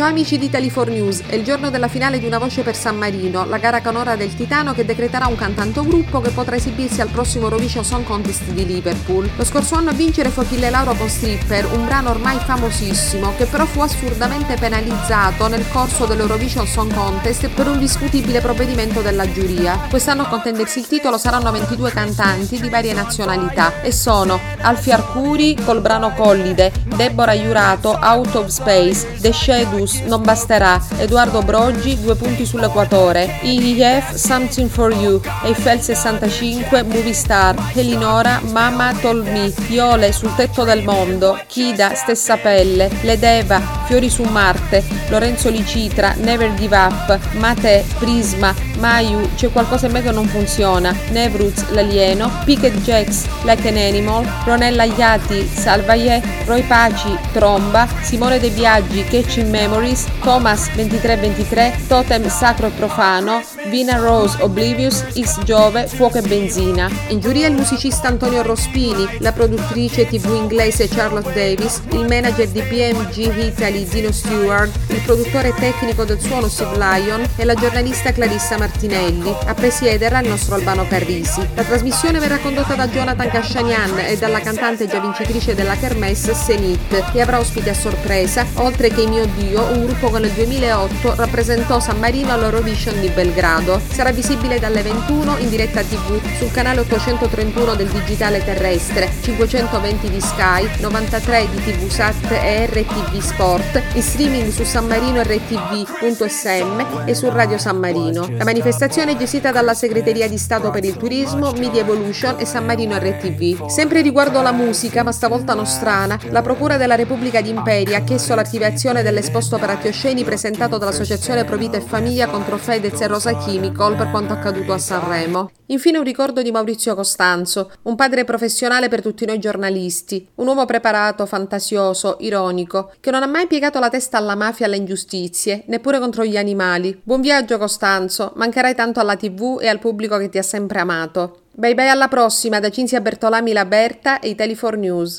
Ciao amici di Tele4 News, è il giorno della finale di Una voce per San Marino, la gara canora del Titano che decreterà un cantante gruppo che potrà esibirsi al prossimo Eurovision Song Contest di Liverpool. Lo scorso anno a vincere fu Achille Lauro con Stripper, un brano ormai famosissimo, che però fu assurdamente penalizzato nel corso dell'Eurovision Song Contest per un discutibile provvedimento della giuria. Quest'anno a contendersi il titolo saranno 22 cantanti di varie nazionalità e sono Alfio Arcuri col brano Collide, Deborah Jurato, Out of Space, The Shadows, non basterà. Edoardo Broggi, due punti sull'equatore. IEF, Something for You. Eiffel 65, Movie Star. Elinora, Mama Told Me. Iole, Sul tetto del mondo. Kida, Stessa pelle. Ledeva, Fiori su Marte. Lorenzo Licitra, Never Give Up. Mate, Prisma. Mayu, C'è qualcosa in me che non funziona. Nevruz, L'alieno. Picket Jacks, Like an Animal. Ronella Iati, Salvaye. Roy Paci, Tromba. Simone De Biaggi, Catch in Memory. Morris, Thomas 2323, Totem Sacro e Profano, Vina Rose Oblivious, X Giove, Fuoco e Benzina. In giuria il musicista Antonio Rospini, la produttrice tv inglese Charlotte Davis, il manager di BMG Italy Dino Stewart, il produttore tecnico del suono Steve Lyon e la giornalista Clarissa Martinelli. A presiederla il nostro Albano Carrisi. La trasmissione verrà condotta da Jonathan Cascianian e dalla cantante già vincitrice della Kermesse Senit e avrà ospiti a sorpresa, oltre che Mio Dio, un gruppo che nel 2008 rappresentò San Marino all'Eurovision di Belgrado. Sarà visibile dalle 21 in diretta TV sul canale 831 del digitale terrestre, 520 di Sky, 93 di TVSAT e RTV Sport, in streaming su San Marino RTV.sm e su Radio San Marino. La manifestazione è gestita dalla Segreteria di Stato per il Turismo, Media Evolution e San Marino RTV. Sempre riguardo la musica, ma stavolta nostrana, la Procura della Repubblica di Imperia ha chiesto l'archiviazione dell'esposto per osceni presentato dall'Associazione Provita e Famiglia contro Fedez e Rosa Chimical per quanto accaduto a Sanremo. Infine un ricordo di Maurizio Costanzo, un padre professionale per tutti noi giornalisti, un uomo preparato, fantasioso, ironico, che non ha mai piegato la testa alla mafia e alle ingiustizie, neppure contro gli animali. Buon viaggio Costanzo, mancherai tanto alla tv e al pubblico che ti ha sempre amato. Bye bye alla prossima da Cinzia Bertolami La Berta e i Tele4 News.